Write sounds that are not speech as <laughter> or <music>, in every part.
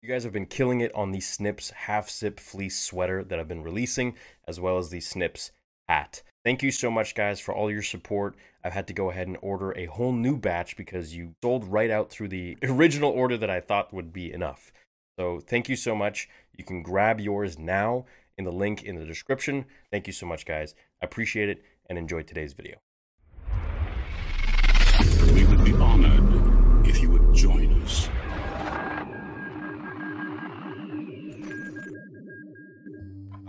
You guys have been killing it on the Snips half zip fleece sweater that I've been releasing, as well as the Snips hat. Thank you so much, guys, for all your support. I've had to go ahead and order a whole new batch because you sold right out through the <laughs> original order that I thought would be enough. So thank you so much. You can grab yours now in the link in the description. Thank you so much, guys. I appreciate it and enjoy today's video.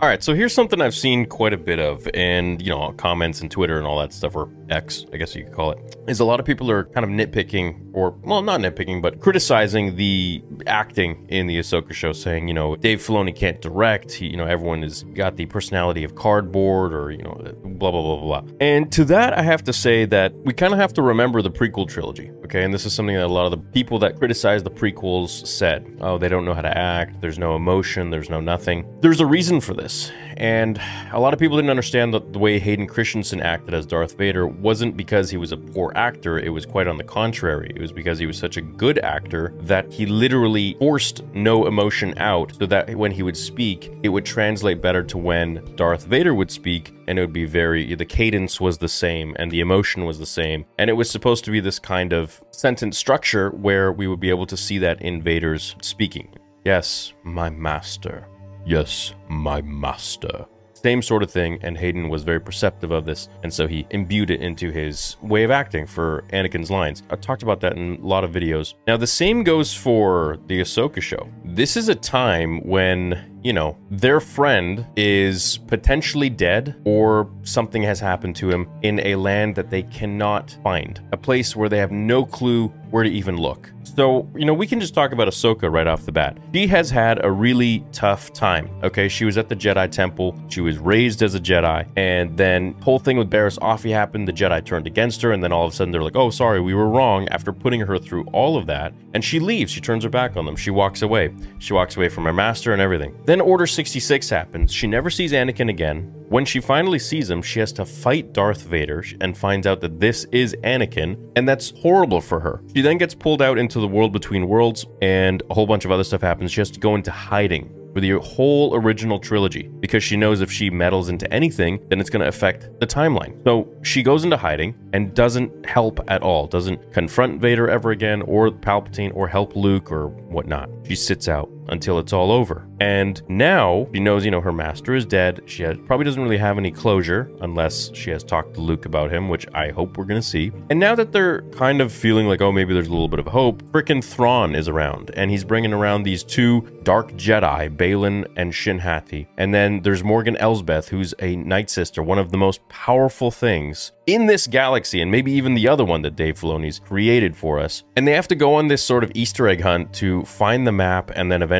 All right, so here's something I've seen quite a bit of, and you know, comments and Twitter and all that stuff, or X, I guess you could call it, is a lot of people are kind of nitpicking, or well, not nitpicking, but criticizing the acting in the Ahsoka show, saying, you know, Dave Filoni can't direct. He, you know, everyone has got the personality of cardboard, or you know, blah blah blah blah. And to that, I have to say that we kind of have to remember the prequel trilogy, okay? And this is something that a lot of the people that criticize the prequels said. Oh, they don't know how to act. There's no emotion. There's no nothing. There's a reason for this and a lot of people didn't understand that the way Hayden Christensen acted as Darth Vader wasn't because he was a poor actor, it was quite on the contrary. It was because he was such a good actor that he literally forced no emotion out so that when he would speak, it would translate better to when Darth Vader would speak, and it would be very, the cadence was the same and the emotion was the same. And it was supposed to be this kind of sentence structure where we would be able to see that in Vader's speaking. Yes, my master. Yes, my master. Same sort of thing, and Hayden was very perceptive of this, and so he imbued it into his way of acting for Anakin's lines. I've talked about that in a lot of videos. Now, the same goes for the Ahsoka show. This is a time when you know, their friend is potentially dead or something has happened to him in a land that they cannot find, a place where they have no clue where to even look. So, you know, we can just talk about Ahsoka right off the bat. She has had a really tough time. Okay, she was at the Jedi Temple. She was raised as a Jedi, and then whole thing with Barriss Offee happened. The Jedi turned against her, and then all of a sudden they're like, "Oh, sorry, we were wrong." After putting her through all of that, and she leaves. She turns her back on them. She walks away. She walks away from her master and everything. Then Order 66 happens. She never sees Anakin again. When she finally sees him, she has to fight Darth Vader and finds out that this is Anakin, and that's horrible for her. She then gets pulled out into the world between worlds, and a whole bunch of other stuff happens. She has to go into hiding for the whole original trilogy because she knows if she meddles into anything, then it's going to affect the timeline. So she goes into hiding and doesn't help at all, doesn't confront Vader ever again, or Palpatine, or help Luke, or whatnot. She sits out until it's all over. And now she knows, you know, her master is dead. She has, probably doesn't really have any closure unless she has talked to Luke about him, which I hope we're going to see. And now that they're kind of feeling like, oh, maybe there's a little bit of hope, frickin' Thrawn is around, and he's bringing around these two dark Jedi, Baylan and Shin Hati. And then there's Morgan Elsbeth, who's a Night Sister, one of the most powerful things in this galaxy, and maybe even the other one that Dave Filoni's created for us. And they have to go on this sort of Easter egg hunt to find the map and then eventually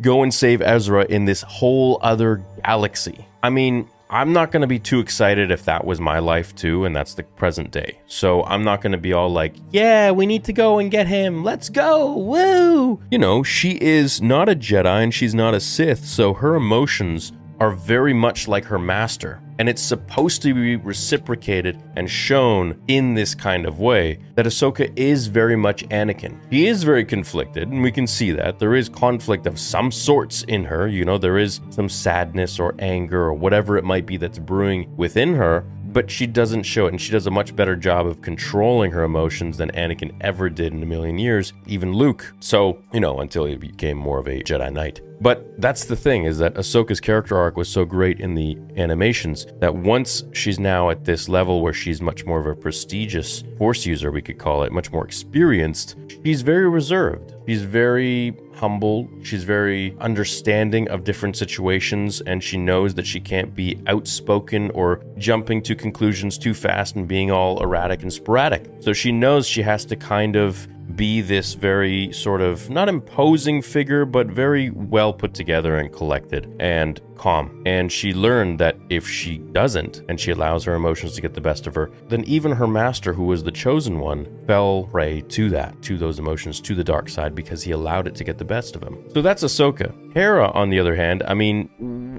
go and save Ezra in this whole other galaxy. I mean, I'm not going to be too excited if that was my life too, and that's the present day. So I'm not going to be all like, yeah, we need to go and get him. Let's go. Woo. You know, she is not a Jedi and she's not a Sith, so her emotions are very much like her master. And it's supposed to be reciprocated and shown in this kind of way that Ahsoka is very much Anakin. He is very conflicted, and we can see that. There is conflict of some sorts in her. You know, there is some sadness or anger or whatever it might be that's brewing within her but she doesn't show it, and she does a much better job of controlling her emotions than Anakin ever did in a million years, even Luke. So, you know, until he became more of a Jedi Knight. But that's the thing is that Ahsoka's character arc was so great in the animations that once she's now at this level where she's much more of a prestigious force user, we could call it, much more experienced, she's very reserved. She's very humble. She's very understanding of different situations, and she knows that she can't be outspoken or jumping to conclusions too fast and being all erratic and sporadic. So she knows she has to kind of be this very sort of not imposing figure, but very well put together and collected and calm. And she learned that if she doesn't and she allows her emotions to get the best of her, then even her master, who was the chosen one, fell prey to that, to those emotions, to the dark side, because he allowed it to get the best of him. So that's Ahsoka. Hera, on the other hand, I mean,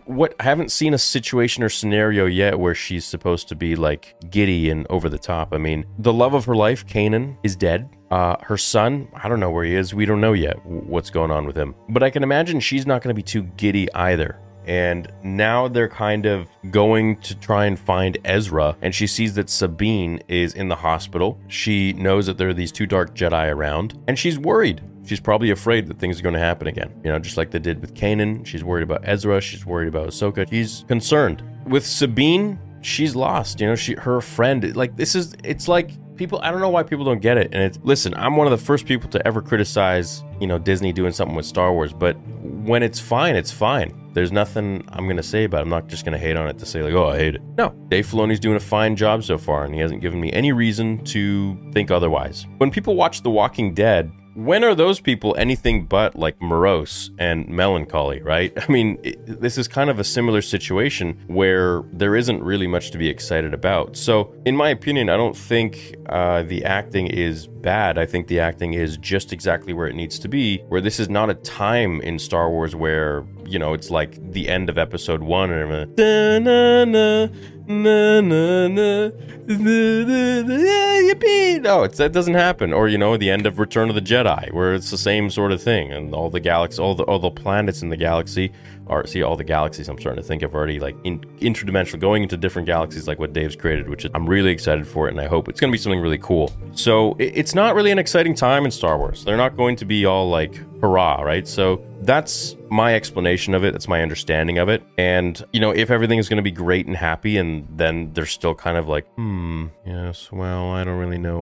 what I haven't seen a situation or scenario yet where she's supposed to be like giddy and over the top. I mean, the love of her life, Kanan, is dead. Uh, her son, I don't know where he is. We don't know yet what's going on with him. But I can imagine she's not going to be too giddy either. And now they're kind of going to try and find Ezra, and she sees that Sabine is in the hospital. She knows that there are these two dark Jedi around, and she's worried. She's probably afraid that things are going to happen again. You know, just like they did with Kanan. She's worried about Ezra. She's worried about Ahsoka. She's concerned. With Sabine, she's lost. You know, she her friend. Like this is. It's like people. I don't know why people don't get it. And it's listen. I'm one of the first people to ever criticize. You know, Disney doing something with Star Wars. But when it's fine, it's fine. There's nothing I'm gonna say about it. I'm not just gonna hate on it to say like, oh, I hate it. No, Dave Filoni's doing a fine job so far, and he hasn't given me any reason to think otherwise. When people watch The Walking Dead, when are those people anything but like morose and melancholy, right? I mean, it, this is kind of a similar situation where there isn't really much to be excited about. So, in my opinion, I don't think uh, the acting is bad. I think the acting is just exactly where it needs to be, where this is not a time in Star Wars where, you know, it's like the end of episode one and everything. Na, no, it's, that doesn't happen. Or you know, the end of Return of the Jedi, where it's the same sort of thing, and all the galaxies, all the all the planets in the galaxy are see all the galaxies. I'm starting to think of already like in, interdimensional, going into different galaxies, like what Dave's created, which I'm really excited for it, and I hope it's going to be something really cool. So it, it's not really an exciting time in Star Wars. They're not going to be all like hurrah, right? So that's my explanation of it. That's my understanding of it. And, you know, if everything is going to be great and happy, and then they're still kind of like, hmm, yes, well, I don't really know.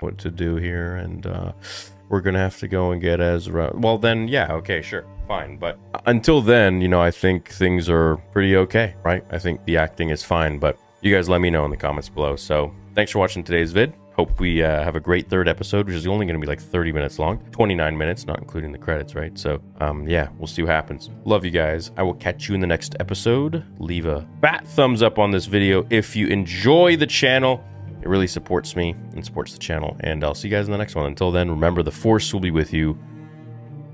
What to do here, and uh, we're gonna have to go and get Ezra. Well, then, yeah, okay, sure, fine. But until then, you know, I think things are pretty okay, right? I think the acting is fine, but you guys let me know in the comments below. So, thanks for watching today's vid. Hope we uh, have a great third episode, which is only going to be like 30 minutes long, 29 minutes, not including the credits, right? So, um, yeah, we'll see what happens. Love you guys. I will catch you in the next episode. Leave a fat thumbs up on this video if you enjoy the channel. It really supports me and supports the channel. And I'll see you guys in the next one. Until then, remember the Force will be with you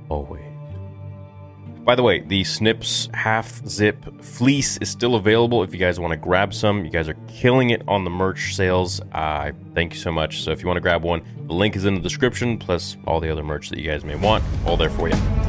always. By the way, the Snips half zip fleece is still available if you guys want to grab some. You guys are killing it on the merch sales. Uh, thank you so much. So if you want to grab one, the link is in the description, plus all the other merch that you guys may want, all there for you.